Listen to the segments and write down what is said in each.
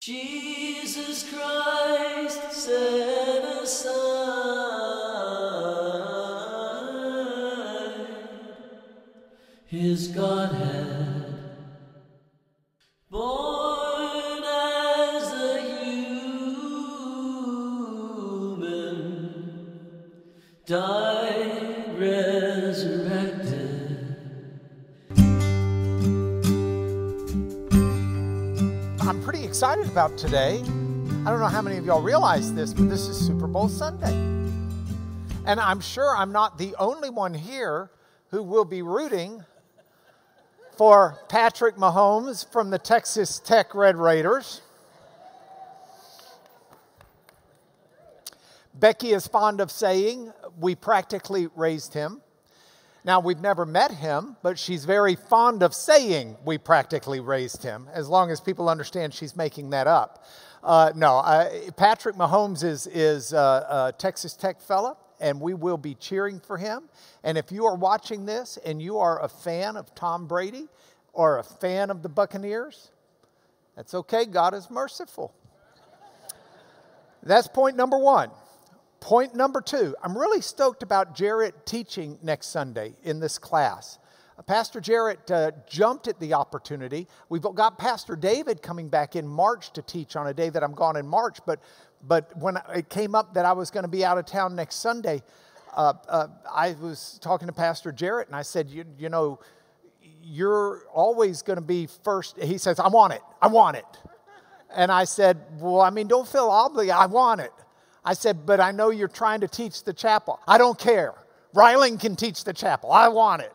Jesus Christ set aside his Godhead, excited about today. I don't know how many of y'all realize this, but this is Super Bowl Sunday. And I'm sure I'm not the only one here who will be rooting for Patrick Mahomes from the Texas Tech Red Raiders. Becky is fond of saying, We practically raised him. Now, we've never met him, but she's very fond of saying we practically raised him, as long as people understand she's making that up. Uh, no, uh, Patrick Mahomes is, is uh, a Texas Tech fella, and we will be cheering for him. And if you are watching this and you are a fan of Tom Brady or a fan of the Buccaneers, that's okay. God is merciful. That's point number one. Point number two, I'm really stoked about Jarrett teaching next Sunday in this class. Uh, Pastor Jarrett uh, jumped at the opportunity. We've got Pastor David coming back in March to teach on a day that I'm gone in March, but, but when it came up that I was going to be out of town next Sunday, uh, uh, I was talking to Pastor Jarrett and I said, you, you know, you're always going to be first. He says, I want it. I want it. And I said, Well, I mean, don't feel obligated. I want it. I said, But I know you're trying to teach the chapel. I don't care. Ryling can teach the chapel. I want it.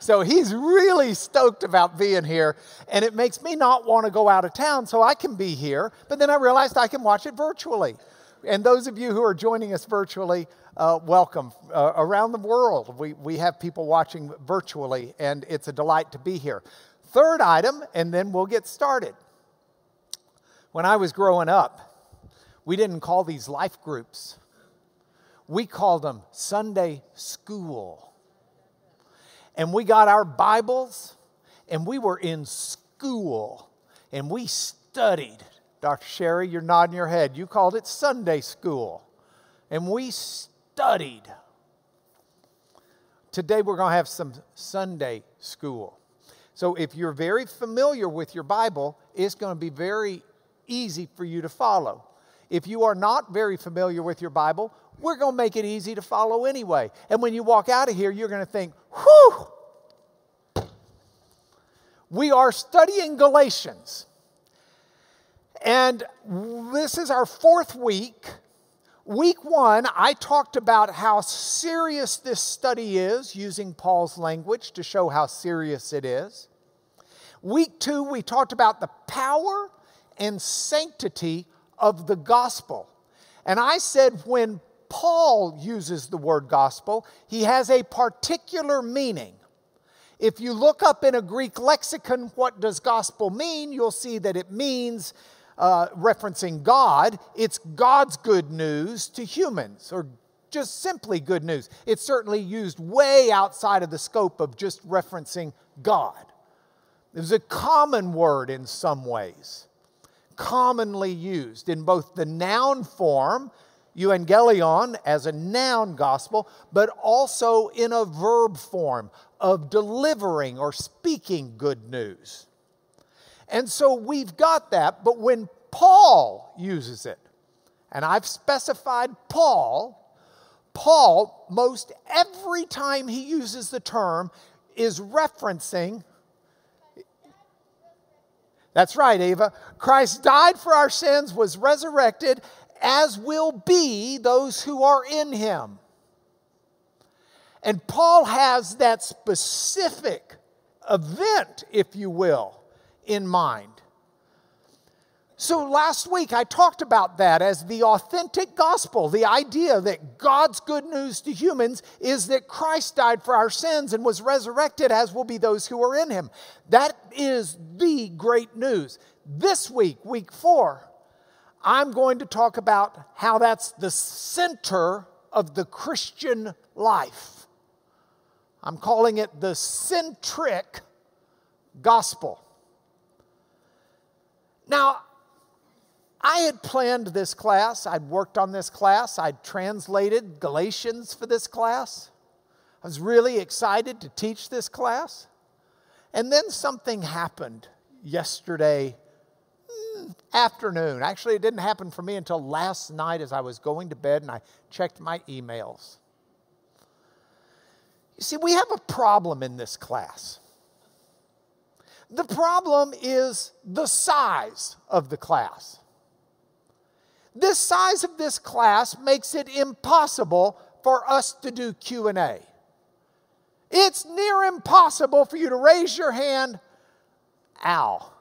So he's really stoked about being here. And it makes me not want to go out of town so I can be here. But then I realized I can watch it virtually. And those of you who are joining us virtually, uh, welcome. Uh, around the world, we, we have people watching virtually, and it's a delight to be here. Third item, and then we'll get started. When I was growing up, we didn't call these life groups, we called them Sunday school. And we got our Bibles, and we were in school, and we studied. Dr. Sherry, you're nodding your head. You called it Sunday school. And we studied. Today we're going to have some Sunday school. So if you're very familiar with your Bible, it's going to be very easy for you to follow. If you are not very familiar with your Bible, we're going to make it easy to follow anyway. And when you walk out of here, you're going to think, whew, we are studying Galatians. And this is our fourth week. Week one, I talked about how serious this study is, using Paul's language to show how serious it is. Week two, we talked about the power and sanctity of the gospel. And I said when Paul uses the word gospel, he has a particular meaning. If you look up in a Greek lexicon, what does gospel mean? You'll see that it means, uh, referencing God, it's God's good news to humans, or just simply good news. It's certainly used way outside of the scope of just referencing God. It was a common word in some ways, commonly used in both the noun form, euangelion, as a noun gospel, but also in a verb form of delivering or speaking good news. And so we've got that, but when Paul uses it, and I've specified Paul, Paul, most every time he uses the term, is referencing that's right, Ava. Christ died for our sins, was resurrected, as will be those who are in him. And Paul has that specific event, if you will, in mind. So last week I talked about that as the authentic gospel, the idea that God's good news to humans is that Christ died for our sins and was resurrected, as will be those who are in him. That is the great news. This week, week four, I'm going to talk about how that's the center of the Christian life. I'm calling it the centric gospel. Now, I had planned this class, I'd worked on this class, I'd translated Galatians for this class. I was really excited to teach this class. And then something happened yesterday mm, afternoon. Actually, it didn't happen for me until last night as I was going to bed and I checked my emails. You see, we have a problem in this class. The problem is the size of the class. This size of this class makes it impossible for us to do Q&A. It's near impossible for you to raise your hand. Ow.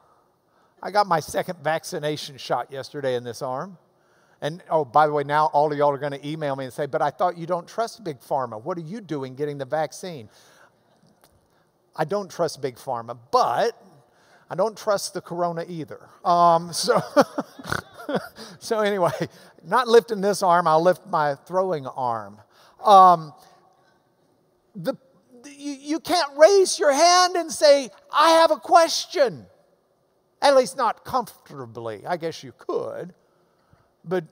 I got my second vaccination shot yesterday in this arm. And oh, by the way, now all of y'all are going to email me and say, but I thought you don't trust Big Pharma. What are you doing getting the vaccine? I don't trust Big Pharma, but I don't trust the corona either. Um, so, so anyway, not lifting this arm, I'll lift my throwing arm. Um, the, you, you can't raise your hand and say, I have a question. At least not comfortably. I guess you could. But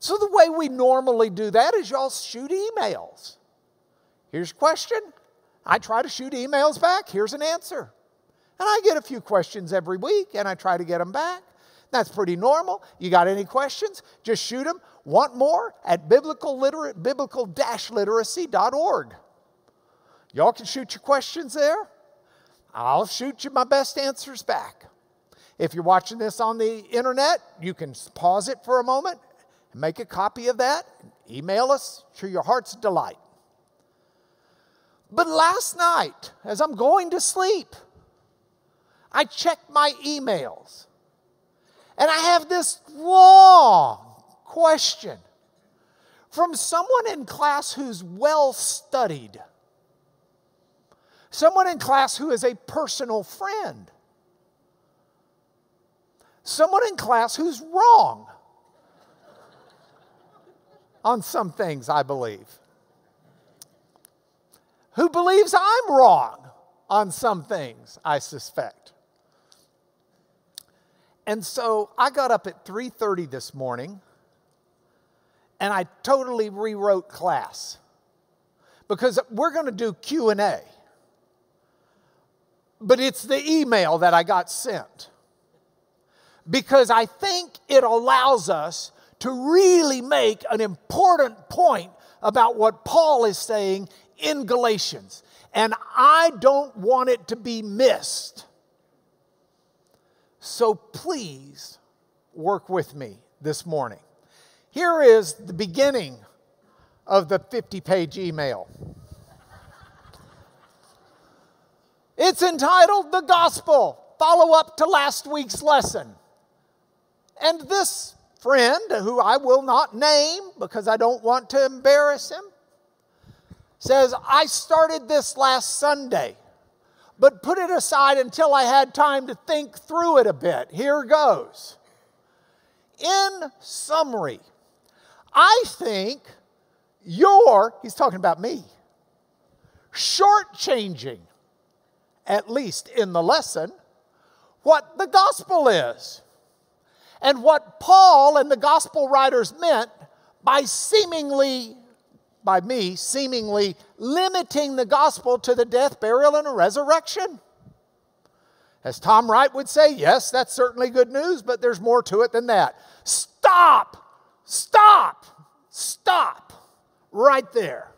so the way we normally do that is y'all shoot emails. Here's a question. I try to shoot emails back. Here's an answer. And I get a few questions every week and I try to get them back. That's pretty normal. You got any questions? Just shoot them. Want more? At biblical, liter- biblical-literacy.org. Y'all can shoot your questions there. I'll shoot you my best answers back. If you're watching this on the internet, you can pause it for a moment make a copy of that. Email us to your heart's delight. But last night, as I'm going to sleep, I check my emails and I have this long question from someone in class who's well studied, someone in class who is a personal friend, someone in class who's wrong on some things, I believe, who believes I'm wrong on some things, I suspect. And so I got up at 3:30 this morning and I totally rewrote class. Because we're going to do Q&A. But it's the email that I got sent. Because I think it allows us to really make an important point about what Paul is saying in Galatians. And I don't want it to be missed. So please work with me this morning. Here is the beginning of the 50 page email. It's entitled The Gospel, follow up to last week's lesson. And this friend, who I will not name because I don't want to embarrass him, says, I started this last Sunday but put it aside until I had time to think through it a bit. Here goes. In summary, I think you're, he's talking about me, shortchanging, at least in the lesson, what the gospel is and what Paul and the gospel writers meant by seemingly by me seemingly limiting the gospel to the death, burial, and resurrection. As Tom Wright would say, yes, that's certainly good news, but there's more to it than that. Stop! Stop! Stop! Right there.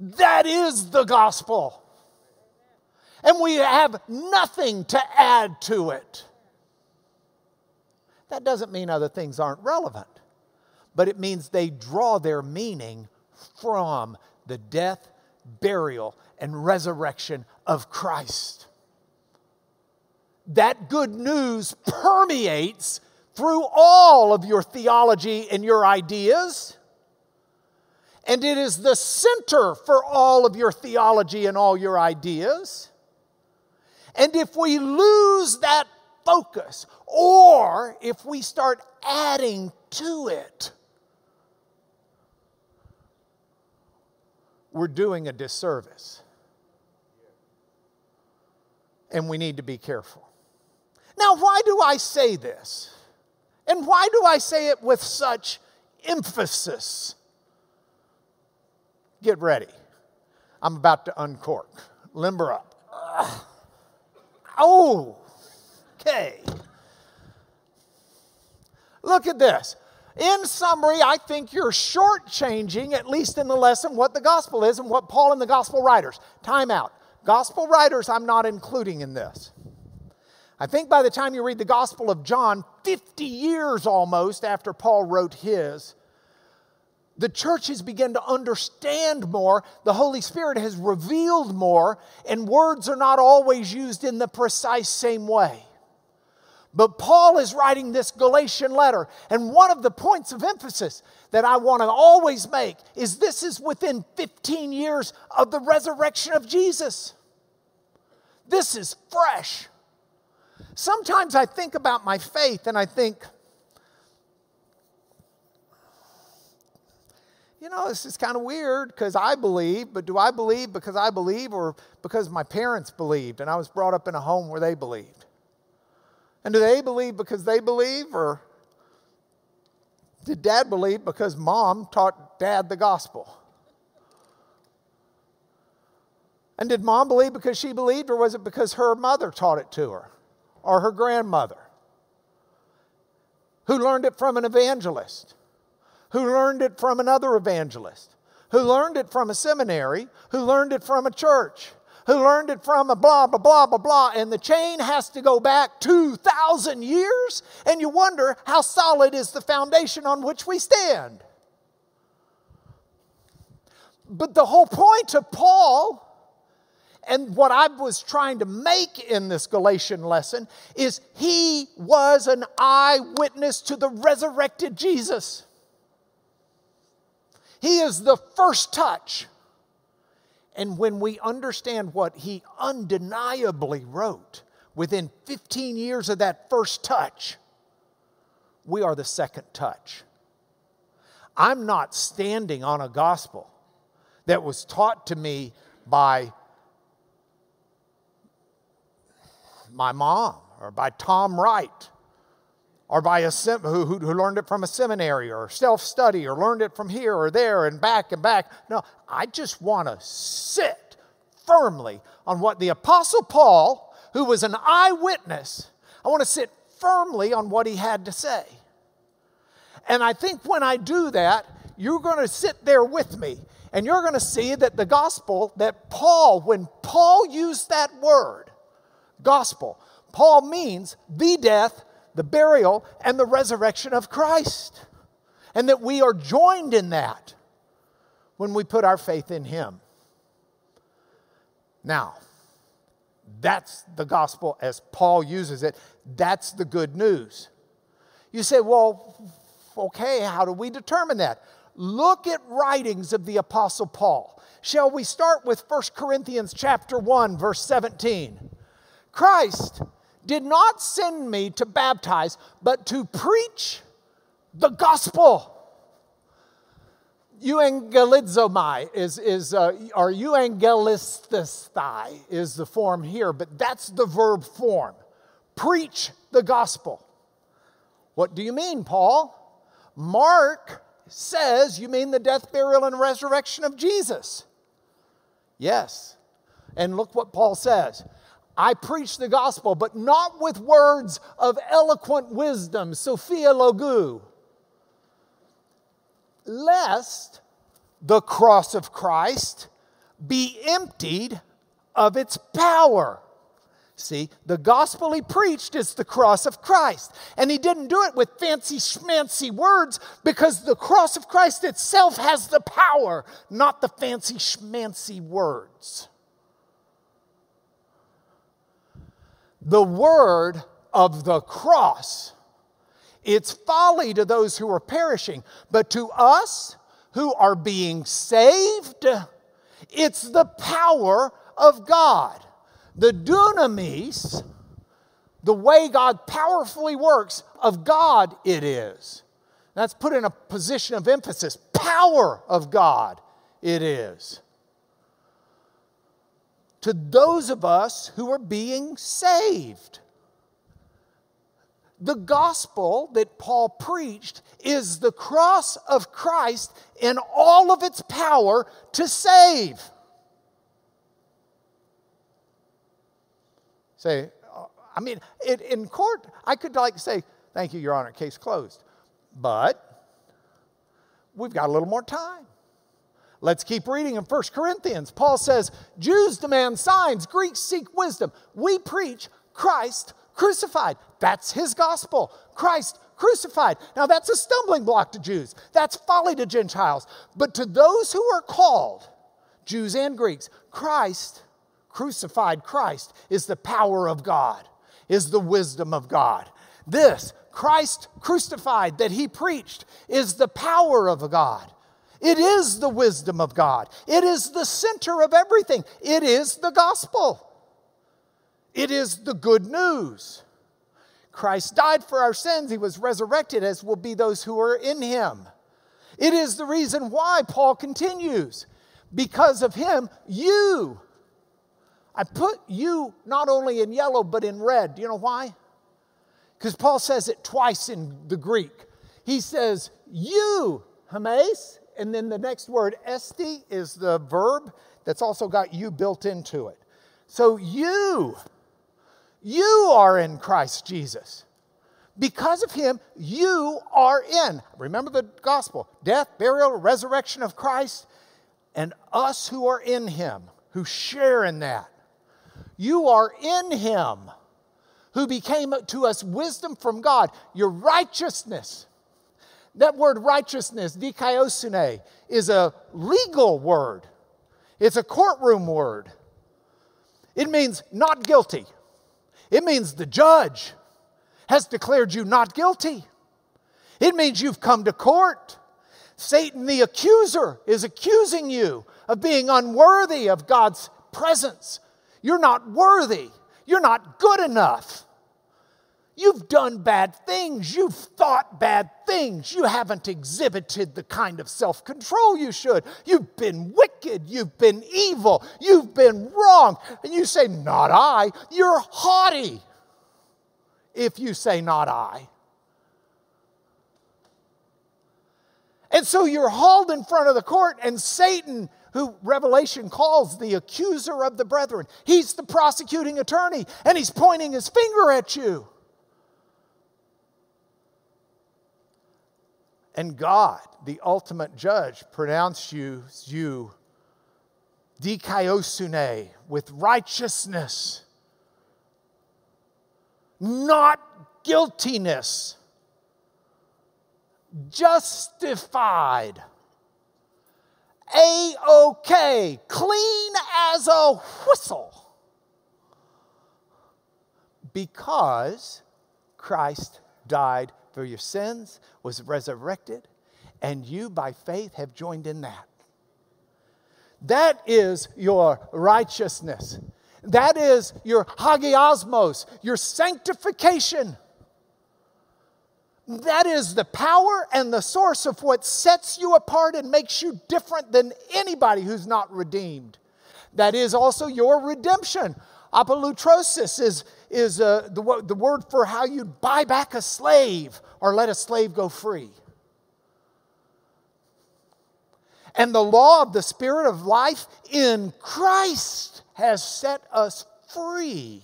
That is the gospel. And we have nothing to add to it. That doesn't mean other things aren't relevant but it means they draw their meaning from the death, burial, and resurrection of Christ. That good news permeates through all of your theology and your ideas. And it is the center for all of your theology and all your ideas. And if we lose that focus, or if we start adding to it, we're doing a disservice. And we need to be careful. Now, why do I say this? And why do I say it with such emphasis? Get ready. I'm about to uncork. Limber up. Ugh. Oh, okay. Look at this. In summary, I think you're shortchanging, at least in the lesson, what the gospel is and what Paul and the gospel writers. Time out. Gospel writers, I'm not including in this. I think by the time you read the Gospel of John, 50 years almost after Paul wrote his, the church has begun to understand more. The Holy Spirit has revealed more, and words are not always used in the precise same way. But Paul is writing this Galatian letter, and one of the points of emphasis that I want to always make is this is within 15 years of the resurrection of Jesus. This is fresh. Sometimes I think about my faith and I think, you know, this is kind of weird because I believe, but do I believe because I believe or because my parents believed and I was brought up in a home where they believed? And do they believe because they believe or did dad believe because mom taught dad the gospel? And did mom believe because she believed, or was it because her mother taught it to her? or her grandmother who learned it from an evangelist, who learned it from another evangelist, who learned it from a seminary, who learned it from a church, who learned it from a blah, blah, blah, blah, blah. And the chain has to go back 2,000 years, and you wonder how solid is the foundation on which we stand. But the whole point of Paul and what I was trying to make in this Galatian lesson is he was an eyewitness to the resurrected Jesus. He is the first touch. And when we understand what he undeniably wrote within 15 years of that first touch, we are the second touch. I'm not standing on a gospel that was taught to me by my mom or by Tom Wright or by a sem- who, who, who learned it from a seminary or self study or learned it from here or there and back and back. No, I just want to sit firmly on what the Apostle Paul, who was an eyewitness, I want to sit firmly on what he had to say. And I think when I do that, you're going to sit there with me and you're going to see that the gospel that Paul, when Paul used that word, gospel. Paul means the death, the burial, and the resurrection of Christ. And that we are joined in that when we put our faith in Him. Now, that's the gospel as Paul uses it. That's the good news. You say, well, okay, how do we determine that? Look at writings of the apostle Paul. Shall we start with 1 Corinthians chapter 1 verse 17? Christ did not send me to baptize, but to preach the gospel. Euangelizomai is, is uh, or euangelisthai is the form here, but that's the verb form. Preach the gospel. What do you mean, Paul? Mark says you mean the death, burial, and resurrection of Jesus. Yes. And look what Paul says I preach the gospel, but not with words of eloquent wisdom, Sophia Logu, lest the cross of Christ be emptied of its power. See, the gospel he preached is the cross of Christ. And he didn't do it with fancy schmancy words because the cross of Christ itself has the power, not the fancy schmancy words. The word of the cross. It's folly to those who are perishing, but to us who are being saved, it's the power of God. The dunamis, the way God powerfully works, of God it is. That's put in a position of emphasis. Power of God it is to those of us who are being saved. The gospel that Paul preached is the cross of Christ in all of its power to save. Say, uh, I mean, it, in court, I could like say, Thank you, Your Honor, case closed. But we've got a little more time. Let's keep reading in 1 Corinthians. Paul says, Jews demand signs, Greeks seek wisdom. We preach Christ crucified. That's his gospel. Christ crucified. Now, that's a stumbling block to Jews, that's folly to Gentiles. But to those who are called, Jews and Greeks, Christ, crucified Christ, is the power of God, is the wisdom of God. This, Christ crucified that he preached, is the power of God. It is the wisdom of God. It is the center of everything. It is the gospel. It is the good news. Christ died for our sins. He was resurrected, as will be those who are in him. It is the reason why Paul continues. Because of him, you. I put you not only in yellow, but in red. Do you know why? Because Paul says it twice in the Greek. He says, You, humeis, and then the next word, esti, is the verb that's also got you built into it. So you, you are in Christ Jesus. Because of him, you are in. Remember the gospel death, burial, resurrection of Christ, and us who are in him, who share in that. You are in him who became to us wisdom from God, your righteousness. That word righteousness, dikaiosune, is a legal word. It's a courtroom word. It means not guilty. It means the judge has declared you not guilty. It means you've come to court. Satan, the accuser, is accusing you of being unworthy of God's presence. You're not worthy. You're not good enough. You've done bad things. You've thought bad things. You haven't exhibited the kind of self control you should. You've been wicked. You've been evil. You've been wrong. And you say, Not I. You're haughty if you say, Not I. And so you're hauled in front of the court, and Satan who Revelation calls the accuser of the brethren. He's the prosecuting attorney, and he's pointing his finger at you. And God, the ultimate judge, pronounced you, you dikaiosune, with righteousness, not guiltiness, justified a OK, clean as a whistle. Because Christ died for your sins, was resurrected, and you by faith have joined in that. That is your righteousness. That is your hagiasmos, your sanctification. That is the power and the source of what sets you apart and makes you different than anybody who's not redeemed. That is also your redemption. Apolutrosis is, is uh, the, the word for how you buy back a slave or let a slave go free. And the law of the Spirit of life in Christ has set us free,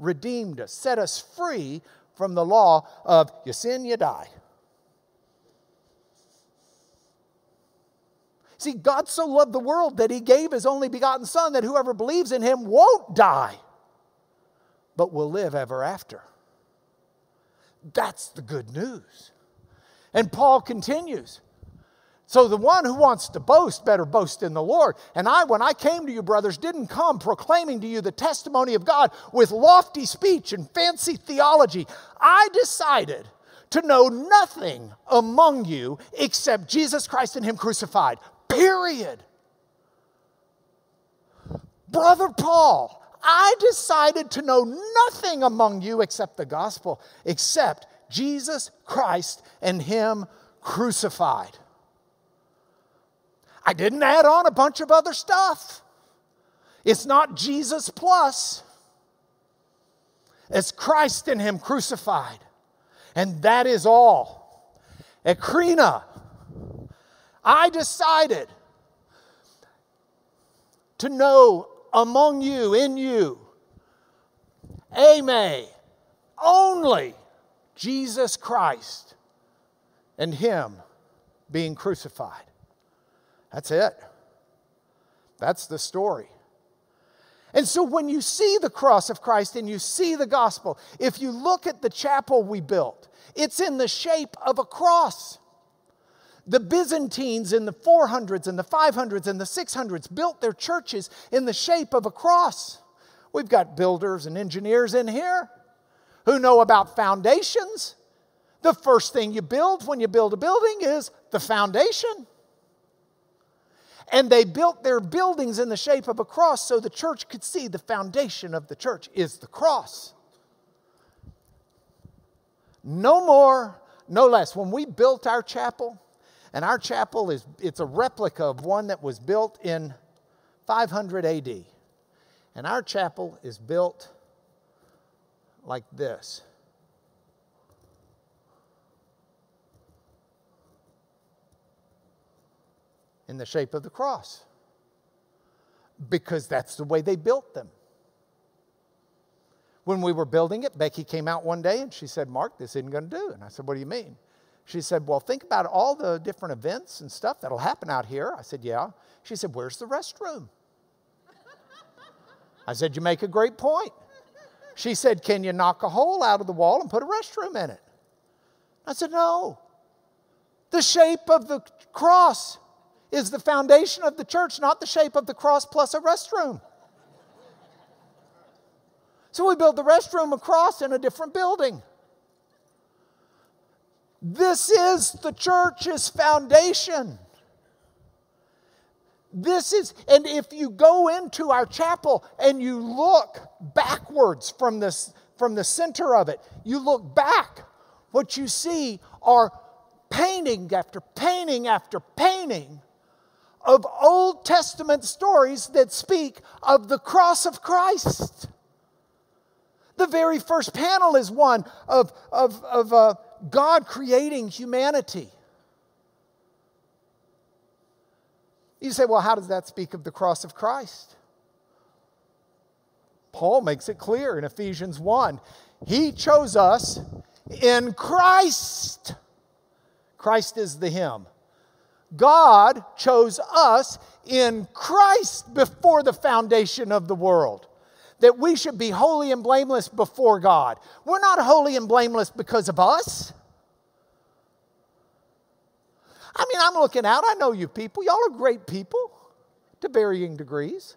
redeemed us, set us free from the law of you sin, you die. See, God so loved the world that he gave his only begotten Son that whoever believes in him won't die, but will live ever after. That's the good news. And Paul continues so the one who wants to boast better boast in the Lord. And I, when I came to you, brothers, didn't come proclaiming to you the testimony of God with lofty speech and fancy theology. I decided to know nothing among you except Jesus Christ and Him crucified. Period. Brother Paul, I decided to know nothing among you except the gospel, except Jesus Christ and Him crucified. I didn't add on a bunch of other stuff. It's not Jesus plus, it's Christ in Him crucified. And that is all. At I decided to know among you, in you, Ame, only Jesus Christ and Him being crucified. That's it. That's the story. And so when you see the cross of Christ and you see the gospel, if you look at the chapel we built, it's in the shape of a cross. The Byzantines in the 400s and the 500s and the 600s built their churches in the shape of a cross. We've got builders and engineers in here who know about foundations. The first thing you build when you build a building is the foundation. And they built their buildings in the shape of a cross so the church could see the foundation of the church is the cross. No more, no less. When we built our chapel, and our chapel is it's a replica of one that was built in 500 AD. And our chapel is built like this. In the shape of the cross. Because that's the way they built them. When we were building it, Becky came out one day and she said, Mark, this isn't going to do. And I said, What do you mean? She said, Well, think about all the different events and stuff that'll happen out here. I said, Yeah. She said, Where's the restroom? I said, You make a great point. She said, Can you knock a hole out of the wall and put a restroom in it? I said, No. The shape of the cross is the foundation of the church, not the shape of the cross plus a restroom. So we built the restroom across in a different building. This is the church's foundation. This is, and if you go into our chapel and you look backwards from this from the center of it, you look back, what you see are painting after painting after painting of Old Testament stories that speak of the cross of Christ. The very first panel is one of, of, of uh, God creating humanity. You say, well, how does that speak of the cross of Christ? Paul makes it clear in Ephesians 1. He chose us in Christ. Christ is the Him. God chose us in Christ before the foundation of the world that we should be holy and blameless before God. We're not holy and blameless because of us. I mean, I'm looking out. I know you people. Y'all are great people to varying degrees.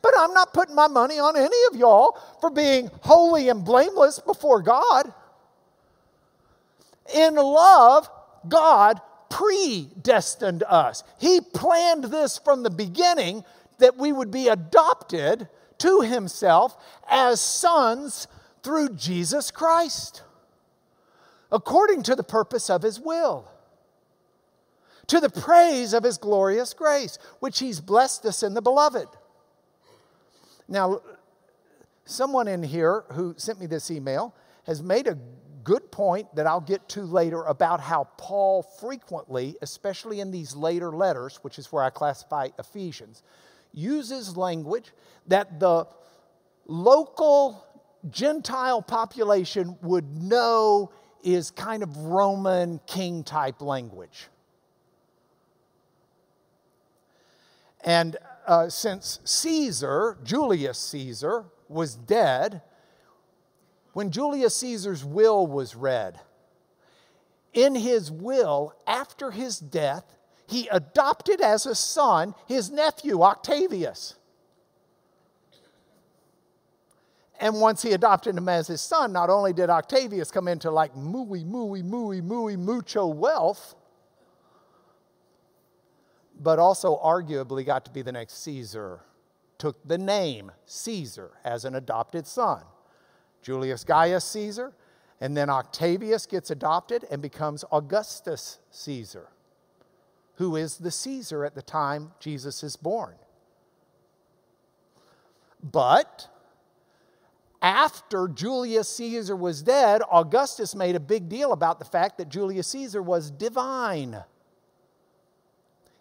But I'm not putting my money on any of y'all for being holy and blameless before God. In love, God predestined us. He planned this from the beginning that we would be adopted to Himself as sons through Jesus Christ, according to the purpose of His will, to the praise of His glorious grace, which He's blessed us in the beloved. Now, someone in here who sent me this email has made a good point that I'll get to later about how Paul frequently, especially in these later letters, which is where I classify Ephesians, uses language that the local Gentile population would know is kind of Roman king type language. And uh, since Caesar, Julius Caesar, was dead, when Julius Caesar's will was read, in his will, after his death, he adopted as a son his nephew, Octavius. And once he adopted him as his son, not only did Octavius come into like muy, muy, muy, muy, mucho wealth, but also arguably got to be the next Caesar, took the name Caesar as an adopted son. Julius Gaius Caesar, and then Octavius gets adopted and becomes Augustus Caesar who is the Caesar at the time Jesus is born. But after Julius Caesar was dead, Augustus made a big deal about the fact that Julius Caesar was divine.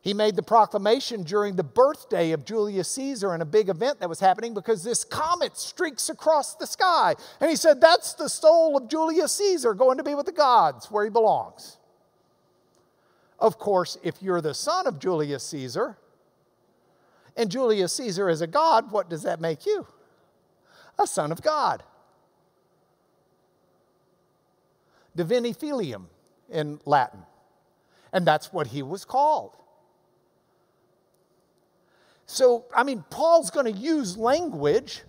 He made the proclamation during the birthday of Julius Caesar in a big event that was happening because this comet streaks across the sky. And he said, That's the soul of Julius Caesar going to be with the gods where he belongs. Of course, if you're the son of Julius Caesar, and Julius Caesar is a god, what does that make you? A son of God. Divini filium in Latin. And that's what he was called. So, I mean, Paul's going to use language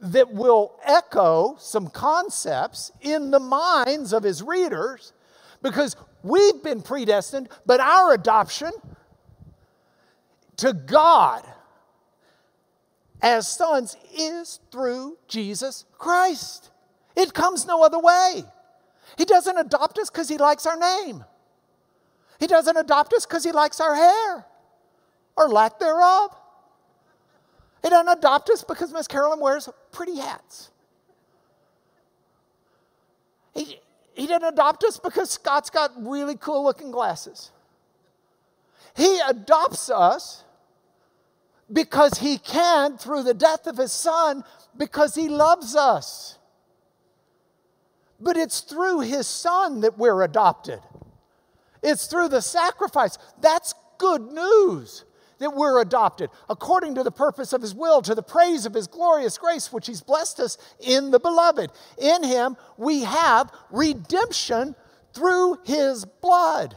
that will echo some concepts in the minds of his readers because we've been predestined, but our adoption to God as sons is through Jesus Christ. It comes no other way. He doesn't adopt us because he likes our name. He doesn't adopt us because he likes our hair or lack thereof. He doesn't adopt us because Miss Carolyn wears pretty hats. He, he didn't adopt us because Scott's got really cool looking glasses. He adopts us because he can through the death of his son because he loves us. But it's through his son that we're adopted. It's through the sacrifice. That's good news that we're adopted according to the purpose of his will, to the praise of his glorious grace, which he's blessed us in the beloved. In him we have redemption through his blood.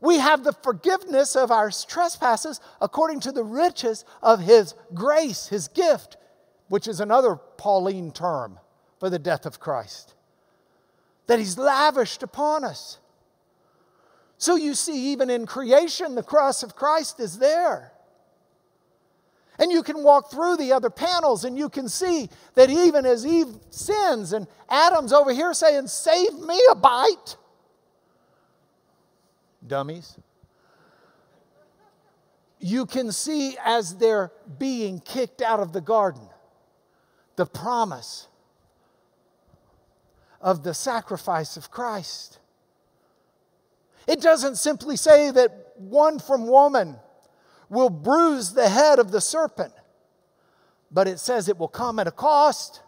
We have the forgiveness of our trespasses according to the riches of his grace, his gift, which is another Pauline term for the death of Christ, that he's lavished upon us. So you see, even in creation, the cross of Christ is there. And you can walk through the other panels and you can see that even as Eve sins and Adam's over here saying, Save me a bite. Dummies. You can see as they're being kicked out of the garden the promise of the sacrifice of Christ. It doesn't simply say that one from woman will bruise the head of the serpent, but it says it will come at a cost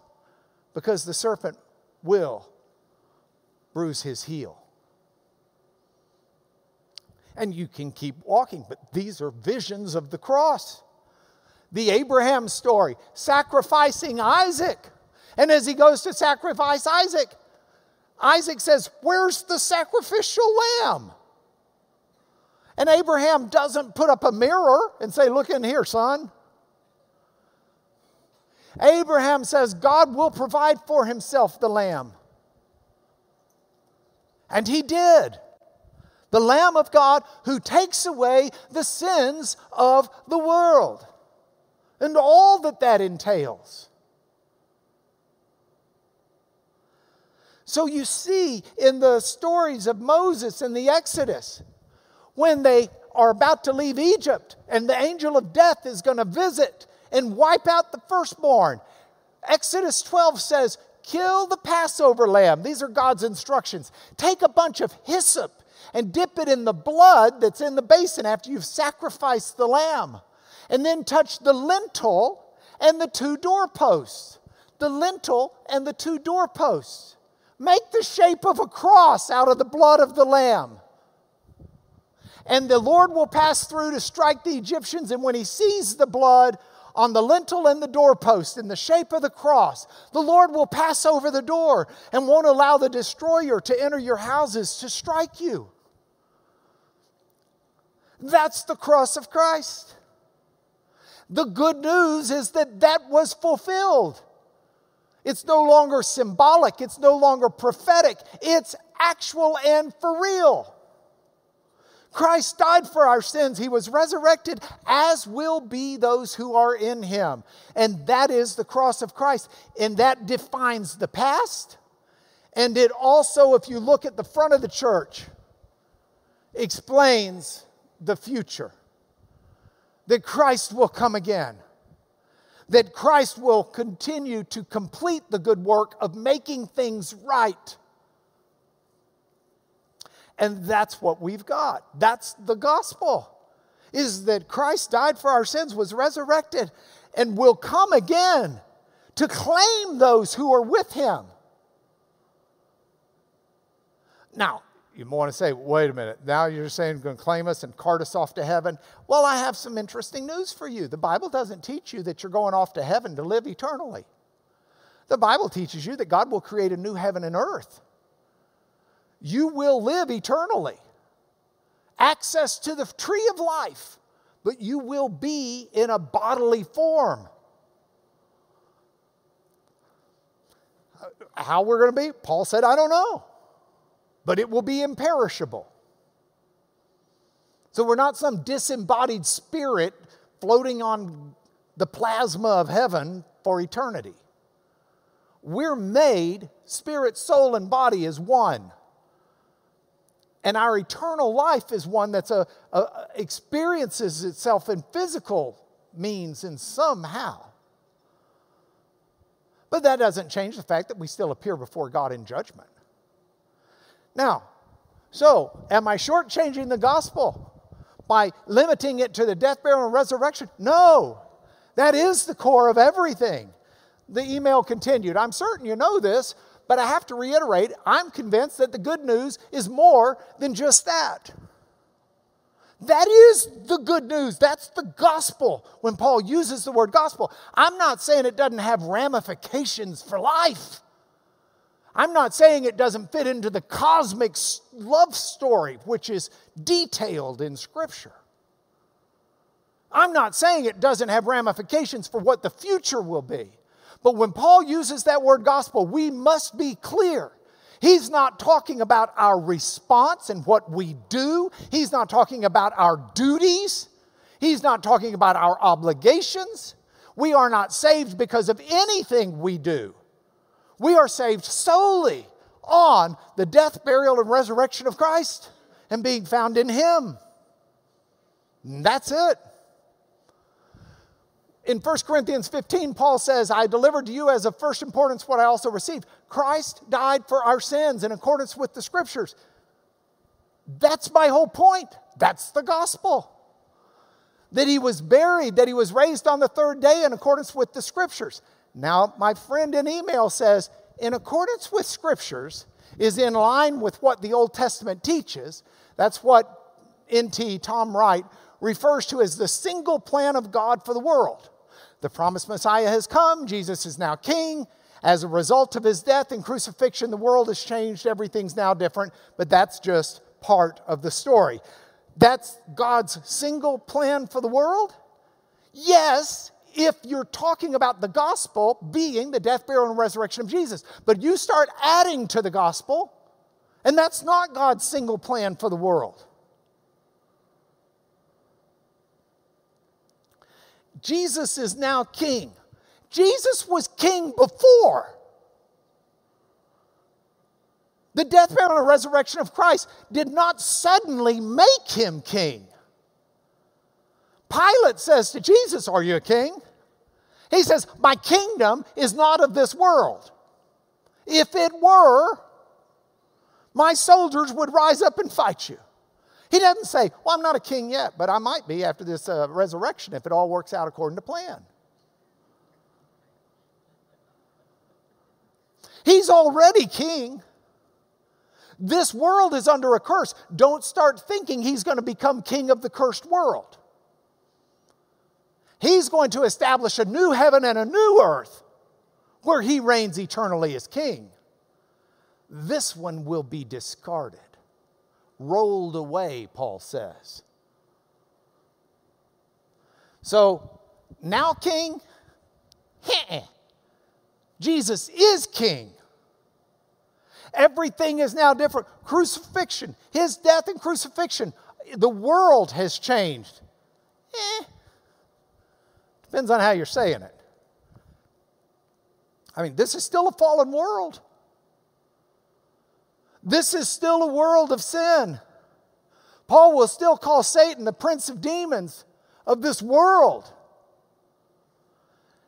because the serpent will bruise his heel. And you can keep walking, but these are visions of the cross. The Abraham story, sacrificing Isaac. And as he goes to sacrifice Isaac, Isaac says, Where's the sacrificial lamb? And Abraham doesn't put up a mirror and say, Look in here, son. Abraham says, God will provide for himself the lamb. And he did. The Lamb of God who takes away the sins of the world and all that that entails. So you see in the stories of Moses and the Exodus, when they are about to leave Egypt and the angel of death is going to visit and wipe out the firstborn, Exodus 12 says, Kill the Passover lamb. These are God's instructions. Take a bunch of hyssop and dip it in the blood that's in the basin after you've sacrificed the lamb. And then touch the lintel and the two doorposts. The lintel and the two doorposts. Make the shape of a cross out of the blood of the Lamb. And the Lord will pass through to strike the Egyptians, and when he sees the blood on the lintel and the doorpost in the shape of the cross, the Lord will pass over the door and won't allow the destroyer to enter your houses to strike you. That's the cross of Christ. The good news is that that was fulfilled. It's no longer symbolic, it's no longer prophetic, it's actual and for real. Christ died for our sins. He was resurrected, as will be those who are in him. And that is the cross of Christ. And that defines the past. And it also, if you look at the front of the church, explains the future that Christ will come again that Christ will continue to complete the good work of making things right. And that's what we've got. That's the gospel. Is that Christ died for our sins, was resurrected, and will come again to claim those who are with him. Now, you want to say, wait a minute, now you're saying you're going to claim us and cart us off to heaven. Well, I have some interesting news for you. The Bible doesn't teach you that you're going off to heaven to live eternally. The Bible teaches you that God will create a new heaven and earth. You will live eternally, access to the tree of life, but you will be in a bodily form. How we're going to be? Paul said, I don't know but it will be imperishable. So we're not some disembodied spirit floating on the plasma of heaven for eternity. We're made, spirit, soul, and body is one. And our eternal life is one that experiences itself in physical means and somehow. But that doesn't change the fact that we still appear before God in judgment. Now, so am I shortchanging the gospel by limiting it to the death, burial, and resurrection? No, that is the core of everything. The email continued I'm certain you know this, but I have to reiterate I'm convinced that the good news is more than just that. That is the good news. That's the gospel when Paul uses the word gospel. I'm not saying it doesn't have ramifications for life. I'm not saying it doesn't fit into the cosmic love story, which is detailed in Scripture. I'm not saying it doesn't have ramifications for what the future will be. But when Paul uses that word gospel, we must be clear. He's not talking about our response and what we do. He's not talking about our duties. He's not talking about our obligations. We are not saved because of anything we do. We are saved solely on the death, burial, and resurrection of Christ and being found in Him. And that's it. In 1 Corinthians 15, Paul says, I delivered to you as of first importance what I also received. Christ died for our sins in accordance with the scriptures. That's my whole point. That's the gospel. That he was buried, that he was raised on the third day in accordance with the scriptures. Now, my friend in email says, in accordance with scriptures, is in line with what the Old Testament teaches. That's what N.T. Tom Wright refers to as the single plan of God for the world. The promised Messiah has come, Jesus is now king. As a result of his death and crucifixion, the world has changed, everything's now different, but that's just part of the story. That's God's single plan for the world? Yes, if you're talking about the gospel being the death, burial, and resurrection of Jesus. But you start adding to the gospel, and that's not God's single plan for the world. Jesus is now king. Jesus was king before. The death, burial, and resurrection of Christ did not suddenly make him king. Pilate says to Jesus, Are you a king? He says, My kingdom is not of this world. If it were, my soldiers would rise up and fight you. He doesn't say, Well, I'm not a king yet, but I might be after this uh, resurrection if it all works out according to plan. He's already king. This world is under a curse. Don't start thinking he's going to become king of the cursed world. He's going to establish a new heaven and a new earth where he reigns eternally as king. This one will be discarded, rolled away, Paul says. So now, king, Jesus is king. Everything is now different. Crucifixion, his death and crucifixion, the world has changed. Eh, Depends on how you're saying it. I mean, this is still a fallen world. This is still a world of sin. Paul will still call Satan the prince of demons of this world.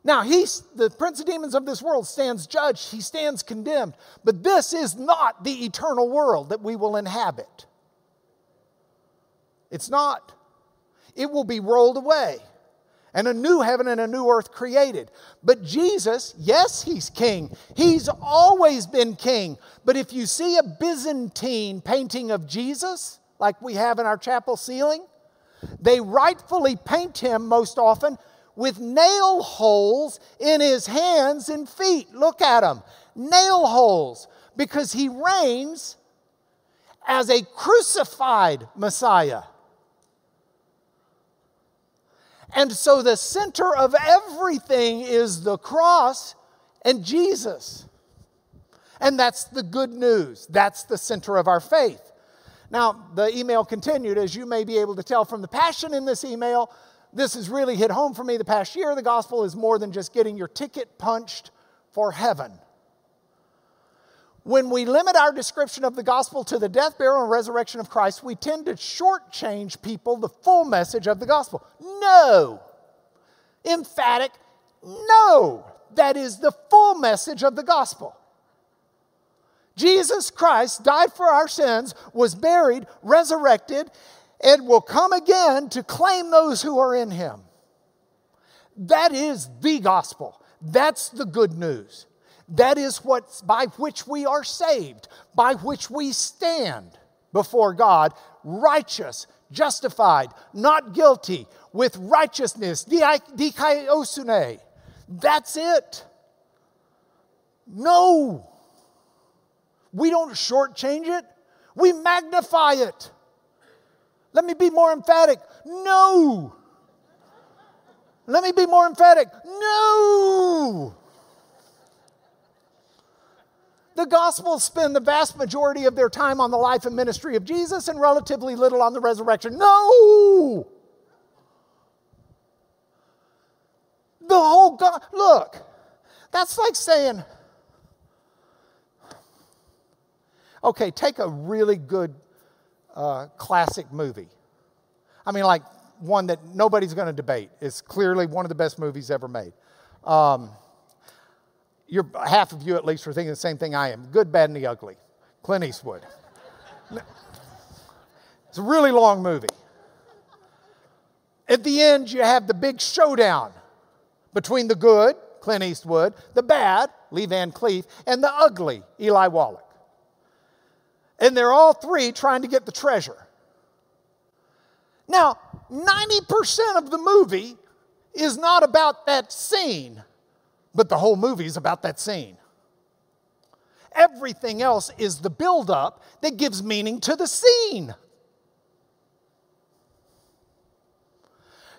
Now, he's the prince of demons of this world stands judged, he stands condemned. But this is not the eternal world that we will inhabit. It's not. It will be rolled away and a new heaven and a new earth created. But Jesus, yes, he's king. He's always been king. But if you see a Byzantine painting of Jesus, like we have in our chapel ceiling, they rightfully paint him most often with nail holes in his hands and feet. Look at him nail holes, because he reigns as a crucified Messiah. And so the center of everything is the cross and Jesus. And that's the good news. That's the center of our faith. Now, the email continued, as you may be able to tell from the passion in this email. This has really hit home for me the past year. The gospel is more than just getting your ticket punched for heaven. When we limit our description of the gospel to the death, burial, and resurrection of Christ, we tend to shortchange people the full message of the gospel. No. Emphatic, no. That is the full message of the gospel. Jesus Christ died for our sins, was buried, resurrected, and will come again to claim those who are in him. That is the gospel. That's the good news. That is what by which we are saved, by which we stand before God, righteous, justified, not guilty, with righteousness, dikaiosune. That's it. No. We don't shortchange it. We magnify it. Let me be more emphatic. No. Let me be more emphatic. No. The Gospels spend the vast majority of their time on the life and ministry of Jesus and relatively little on the resurrection. No! The whole God, look, that's like saying, okay, take a really good uh, classic movie. I mean, like one that nobody's going to debate. It's clearly one of the best movies ever made. Um, you're, half of you at least are thinking the same thing I am good, bad, and the ugly. Clint Eastwood. it's a really long movie. At the end, you have the big showdown between the good, Clint Eastwood, the bad, Lee Van Cleef, and the ugly, Eli Wallach. And they're all three trying to get the treasure. Now, 90% of the movie is not about that scene. But the whole movie is about that scene. Everything else is the buildup that gives meaning to the scene.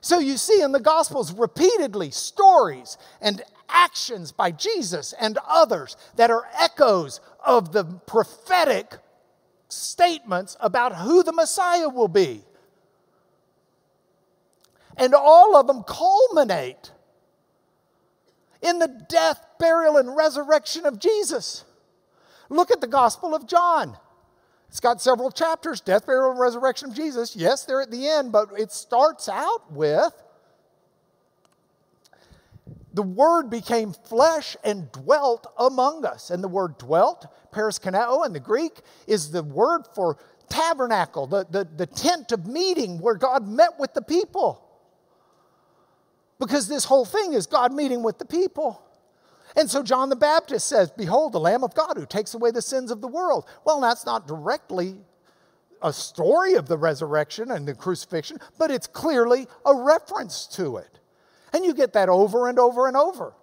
So you see in the Gospels repeatedly stories and actions by Jesus and others that are echoes of the prophetic statements about who the Messiah will be. And all of them culminate in the death, burial, and resurrection of Jesus. Look at the Gospel of John. It's got several chapters death, burial, and resurrection of Jesus. Yes, they're at the end, but it starts out with the Word became flesh and dwelt among us. And the word dwelt, periskeneo in the Greek, is the word for tabernacle, the, the, the tent of meeting where God met with the people. Because this whole thing is God meeting with the people. And so John the Baptist says, Behold, the Lamb of God who takes away the sins of the world. Well, that's not directly a story of the resurrection and the crucifixion, but it's clearly a reference to it. And you get that over and over and over.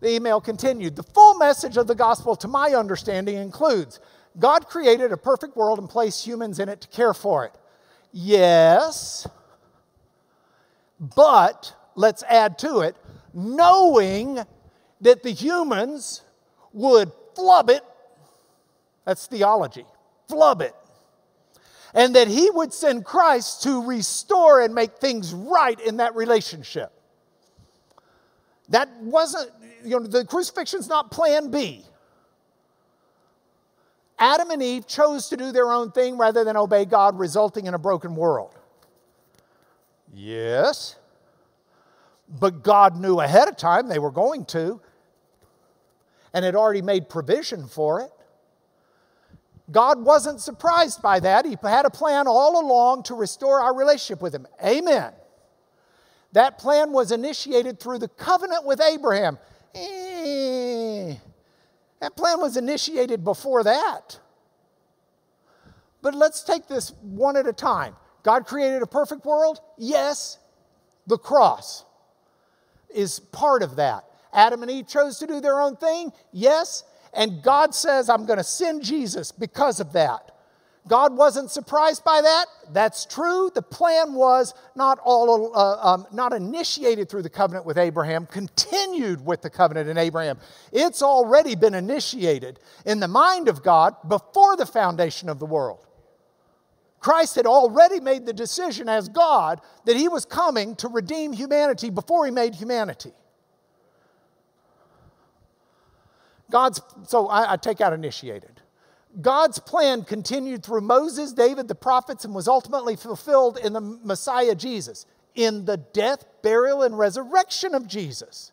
The email continued The full message of the gospel, to my understanding, includes God created a perfect world and placed humans in it to care for it. Yes, but let's add to it, knowing that the humans would flub it. That's theology. Flub it. And that he would send Christ to restore and make things right in that relationship. That wasn't, you know, the crucifixion's not plan B. Adam and Eve chose to do their own thing rather than obey God, resulting in a broken world. Yes. But God knew ahead of time they were going to and had already made provision for it. God wasn't surprised by that. He had a plan all along to restore our relationship with Him. Amen. That plan was initiated through the covenant with Abraham. Eh, that plan was initiated before that. But let's take this one at a time. God created a perfect world? Yes. The cross is part of that. Adam and Eve chose to do their own thing? Yes. And God says, I'm going to send Jesus because of that. God wasn't surprised by that. That's true. The plan was not all uh, um, not initiated through the covenant with Abraham, continued with the covenant in Abraham. It's already been initiated in the mind of God before the foundation of the world. Christ had already made the decision as God that he was coming to redeem humanity before he made humanity. God's so I, I take out initiated. God's plan continued through Moses, David, the prophets, and was ultimately fulfilled in the Messiah Jesus, in the death, burial, and resurrection of Jesus.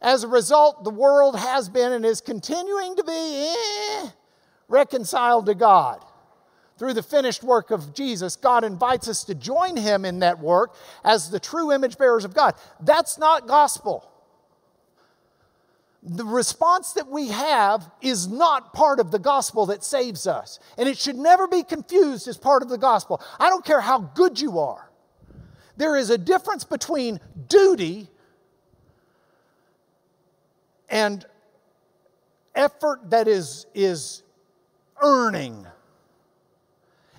As a result, the world has been and is continuing to be eh, reconciled to God. Through the finished work of Jesus, God invites us to join Him in that work as the true image bearers of God. That's not gospel the response that we have is not part of the gospel that saves us. And it should never be confused as part of the gospel. I don't care how good you are. There is a difference between duty and effort that is, is earning.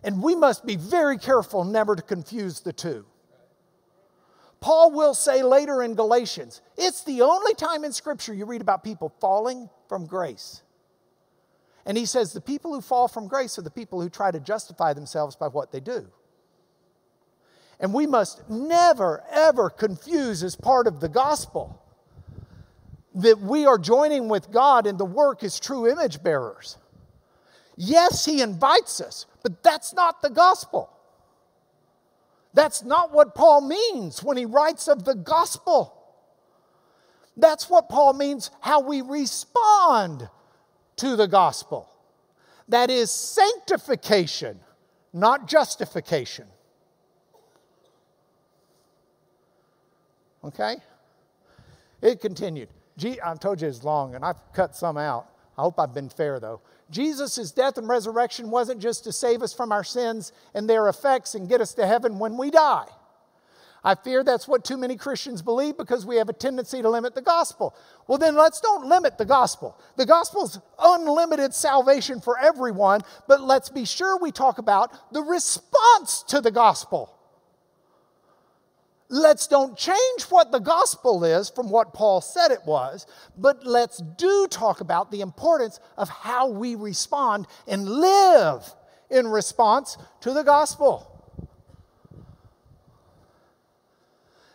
And we must be very careful never to confuse the two. Paul will say later in Galatians, it's the only time in Scripture you read about people falling from grace. And he says the people who fall from grace are the people who try to justify themselves by what they do. And we must never, ever confuse as part of the gospel that we are joining with God in the work as true image bearers. Yes, he invites us, but that's not the gospel. That's not what Paul means when he writes of the gospel. That's what Paul means how we respond to the gospel. That is sanctification, not justification. Okay? It continued. Gee, I've told you it's long, and I've cut some out. I hope I've been fair, though. Jesus' death and resurrection wasn't just to save us from our sins and their effects and get us to heaven when we die. I fear that's what too many Christians believe because we have a tendency to limit the gospel. Well, then let's don't limit the gospel. The gospel's unlimited salvation for everyone, but let's be sure we talk about the response to the gospel. Let's don't change what the gospel is from what Paul said it was, but let's do talk about the importance of how we respond and live in response to the gospel.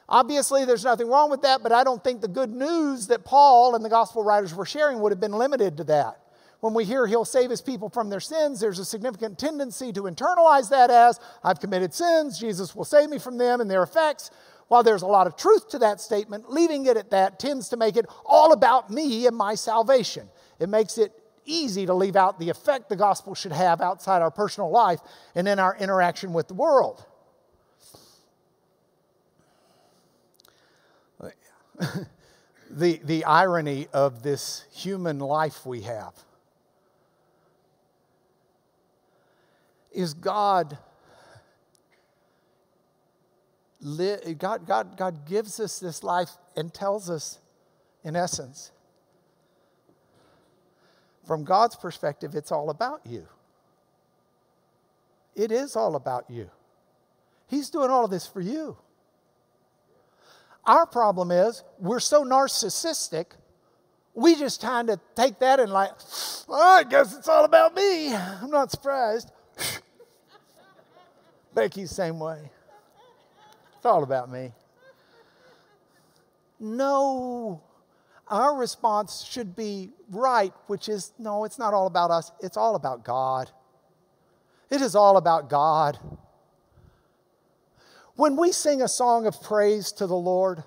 Obviously, there's nothing wrong with that, but I don't think the good news that Paul and the gospel writers were sharing would have been limited to that. When we hear he'll save his people from their sins, there's a significant tendency to internalize that as I've committed sins, Jesus will save me from them and their effects. While there's a lot of truth to that statement, leaving it at that tends to make it all about me and my salvation. It makes it easy to leave out the effect the gospel should have outside our personal life and in our interaction with the world. the, the irony of this human life we have is God. God, God, God gives us this life and tells us, in essence, from God's perspective, it's all about you. It is all about you. He's doing all of this for you. Our problem is we're so narcissistic, we just trying to take that and, like, well, I guess it's all about me. I'm not surprised. Becky's same way. It's all about me. No, our response should be right, which is no, it's not all about us, it's all about God. It is all about God. When we sing a song of praise to the Lord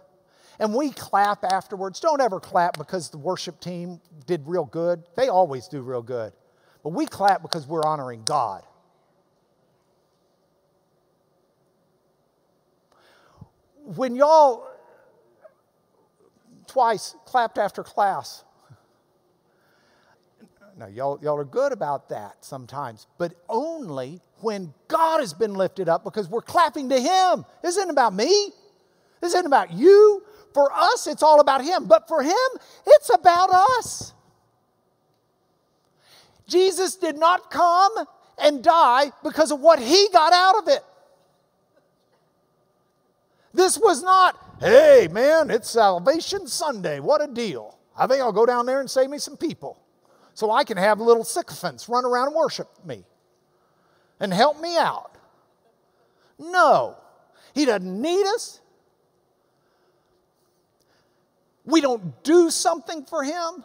and we clap afterwards, don't ever clap because the worship team did real good. They always do real good. But we clap because we're honoring God. When y'all twice clapped after class, now, y'all, y'all are good about that sometimes, but only when God has been lifted up because we're clapping to Him. This isn't about me. This isn't about you. For us, it's all about Him. But for Him, it's about us. Jesus did not come and die because of what He got out of it. This was not, hey, man, it's Salvation Sunday. What a deal. I think I'll go down there and save me some people so I can have little sycophants run around and worship me and help me out. No, He doesn't need us. We don't do something for Him.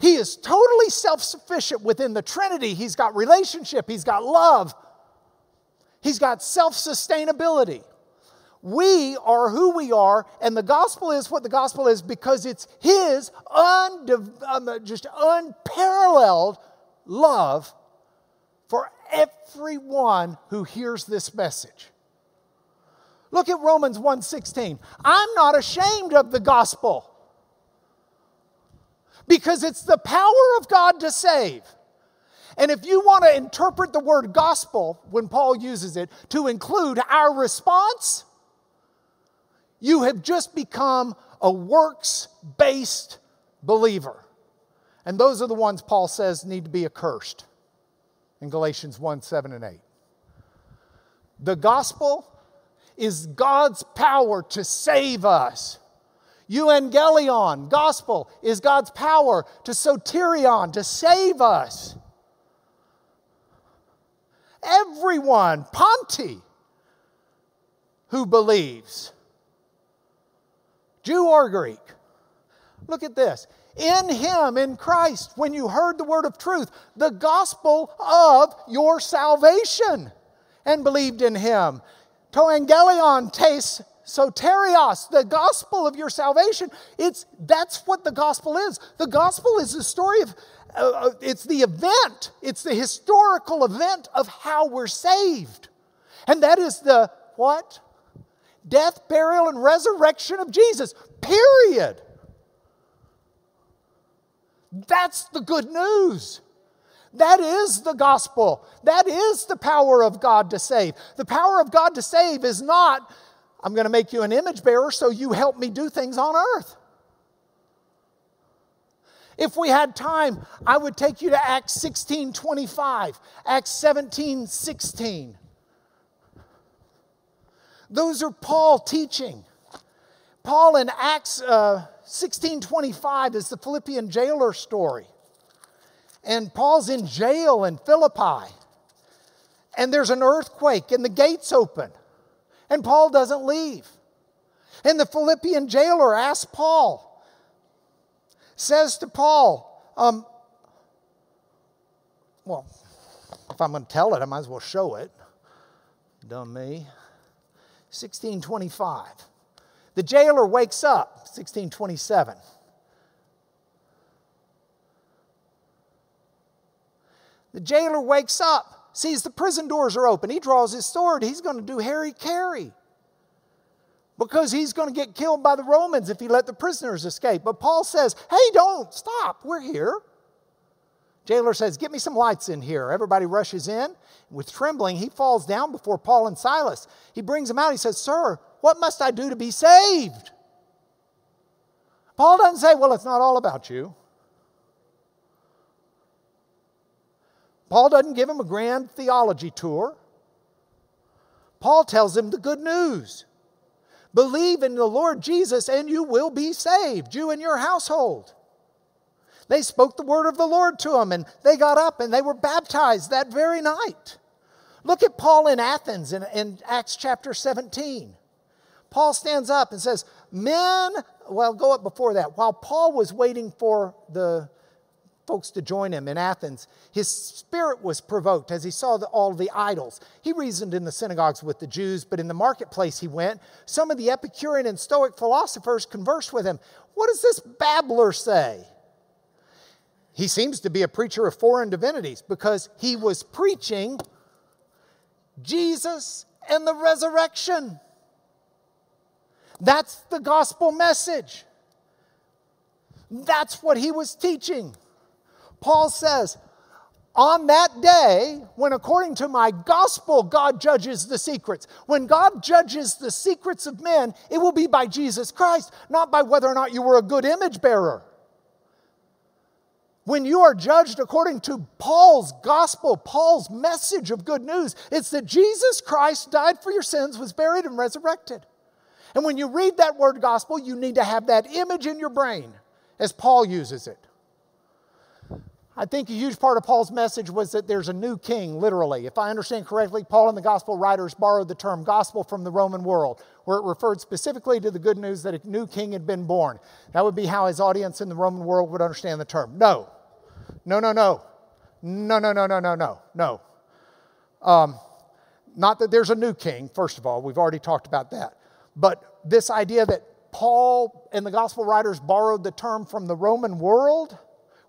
He is totally self sufficient within the Trinity. He's got relationship, He's got love, He's got self sustainability. We are who we are, and the gospel is what the gospel is because it's His undiv- um, just unparalleled love for everyone who hears this message. Look at Romans 1:16. I'm not ashamed of the gospel because it's the power of God to save. And if you want to interpret the word gospel when Paul uses it to include our response, you have just become a works based believer. And those are the ones Paul says need to be accursed in Galatians 1 7 and 8. The gospel is God's power to save us. Euangelion, gospel, is God's power to soterion, to save us. Everyone, panti, who believes Jew or Greek. Look at this. In Him, in Christ, when you heard the word of truth, the gospel of your salvation, and believed in Him. To angelion, tes soterias, the gospel of your salvation. It's, that's what the gospel is. The gospel is the story of, uh it's the event, it's the historical event of how we're saved. And that is the what? Death, burial, and resurrection of Jesus. Period. That's the good news. That is the gospel. That is the power of God to save. The power of God to save is not, I'm going to make you an image bearer so you help me do things on earth. If we had time, I would take you to Acts 16 25, Acts 17 16. Those are Paul teaching. Paul in Acts uh, 16:25 is the Philippian jailer story. And Paul's in jail in Philippi. And there's an earthquake and the gates open. And Paul doesn't leave. And the Philippian jailer asks Paul, says to Paul, um, well, if I'm going to tell it, I might as well show it. Dumb me. 1625. The jailer wakes up, 1627. The jailer wakes up, sees the prison doors are open. He draws his sword. He's going to do hara-kiri because he's going to get killed by the Romans if he let the prisoners escape. But Paul says, Hey, don't stop. We're here. Jailer says, Get me some lights in here. Everybody rushes in. With trembling, he falls down before Paul and Silas. He brings them out. He says, Sir, what must I do to be saved? Paul doesn't say, Well, it's not all about you. Paul doesn't give him a grand theology tour. Paul tells him the good news. Believe in the Lord Jesus and you will be saved, you and your household. They spoke the word of the Lord to them, and they got up and they were baptized that very night. Look at Paul in Athens in, in Acts chapter 17. Paul stands up and says, Men, well, go up before that. While Paul was waiting for the folks to join him in Athens, his spirit was provoked as he saw the, all the idols. He reasoned in the synagogues with the Jews, but in the marketplace he went. Some of the Epicurean and Stoic philosophers conversed with him. What does this babbler say? He seems to be a preacher of foreign divinities because he was preaching Jesus and the resurrection. That's the gospel message. That's what he was teaching. Paul says, on that day, when according to my gospel, God judges the secrets, when God judges the secrets of men, it will be by Jesus Christ, not by whether or not you were a good image bearer. When you are judged according to Paul's gospel, Paul's message of good news, it's that Jesus Christ died for your sins, was buried, and resurrected. And when you read that word gospel, you need to have that image in your brain as Paul uses it. I think a huge part of Paul's message was that there's a new king, literally. If I understand correctly, Paul and the gospel writers borrowed the term gospel from the Roman world, where it referred specifically to the good news that a new king had been born. That would be how his audience in the Roman world would understand the term. No, no, no, no. No, no, no, no, no, no, no. Um, not that there's a new king, first of all, we've already talked about that. But this idea that Paul and the gospel writers borrowed the term from the Roman world,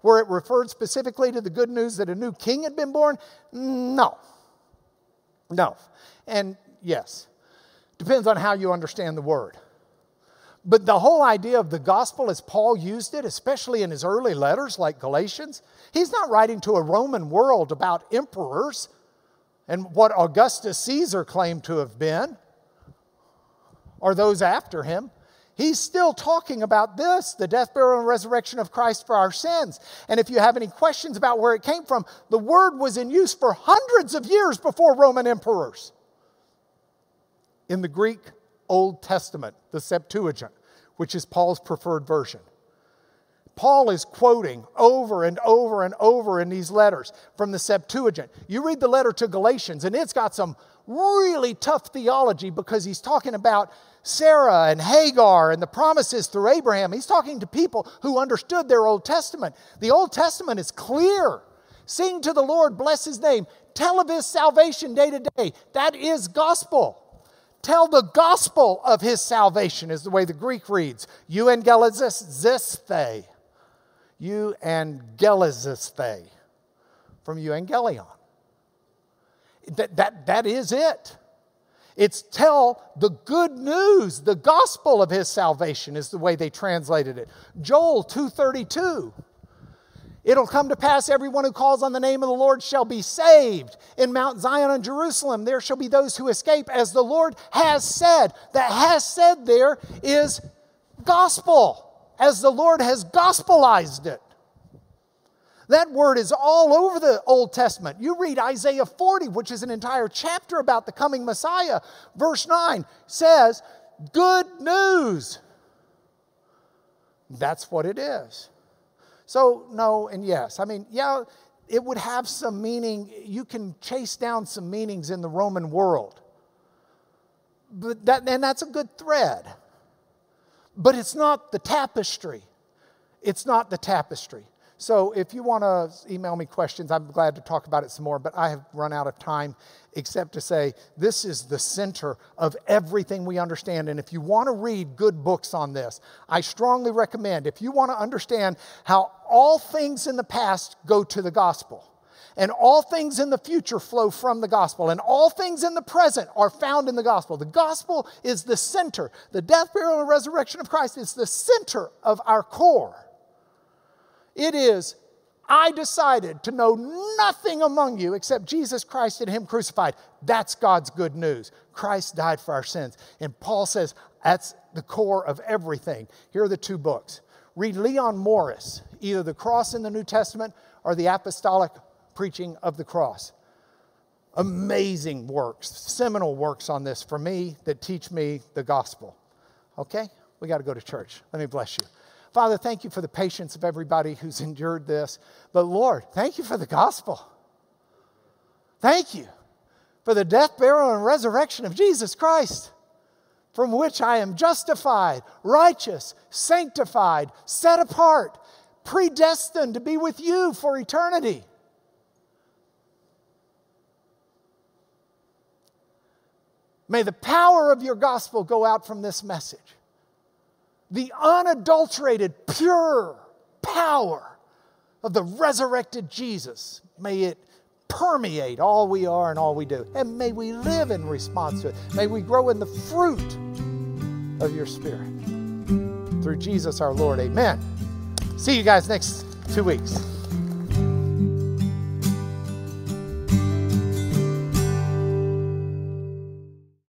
where it referred specifically to the good news that a new king had been born? No. No. And yes, depends on how you understand the word. But the whole idea of the gospel as Paul used it, especially in his early letters like Galatians, he's not writing to a Roman world about emperors and what Augustus Caesar claimed to have been or those after him. He's still talking about this the death, burial, and resurrection of Christ for our sins. And if you have any questions about where it came from, the word was in use for hundreds of years before Roman emperors. In the Greek Old Testament, the Septuagint, which is Paul's preferred version. Paul is quoting over and over and over in these letters from the Septuagint. You read the letter to Galatians, and it's got some really tough theology because he's talking about Sarah and Hagar and the promises through Abraham. He's talking to people who understood their Old Testament. The Old Testament is clear. Sing to the Lord, bless his name. Tell of his salvation day to day. That is gospel. Tell the gospel of his salvation, is the way the Greek reads. Euangelizesthe. Euangelizesthe. From euangelion. That, that, that is it. It's tell the good news, the gospel of his salvation is the way they translated it. Joel 232. It'll come to pass everyone who calls on the name of the Lord shall be saved. In Mount Zion and Jerusalem, there shall be those who escape, as the Lord has said. That has said there is gospel, as the Lord has gospelized it. That word is all over the Old Testament. You read Isaiah 40, which is an entire chapter about the coming Messiah. Verse 9 says, Good news. That's what it is. So, no and yes. I mean, yeah, it would have some meaning. You can chase down some meanings in the Roman world. But that, and that's a good thread. But it's not the tapestry. It's not the tapestry. So if you want to email me questions, I'm glad to talk about it some more, but I have run out of time except to say this is the center of everything we understand. And if you want to read good books on this, I strongly recommend, if you want to understand how all things in the past go to the gospel, and all things in the future flow from the gospel, and all things in the present are found in the gospel. The gospel is the center. The death, burial, and resurrection of Christ is the center of our core. It is, I decided to know nothing among you except Jesus Christ and Him crucified. That's God's good news. Christ died for our sins. And Paul says that's the core of everything. Here are the two books. Read Leon Morris, either The Cross in the New Testament or The Apostolic Preaching of the Cross. Amazing works, seminal works on this for me that teach me the gospel. Okay? We got to go to church. Let me bless you. Father, thank you for the patience of everybody who's endured this. But Lord, thank you for the gospel. Thank you for the death, burial, and resurrection of Jesus Christ, from which I am justified, righteous, sanctified, set apart, predestined to be with you for eternity. May the power of your gospel go out from this message. The unadulterated, pure power of the resurrected Jesus. May it permeate all we are and all we do. And may we live in response to it. May we grow in the fruit of your Spirit. Through Jesus our Lord. Amen. See you guys next two weeks.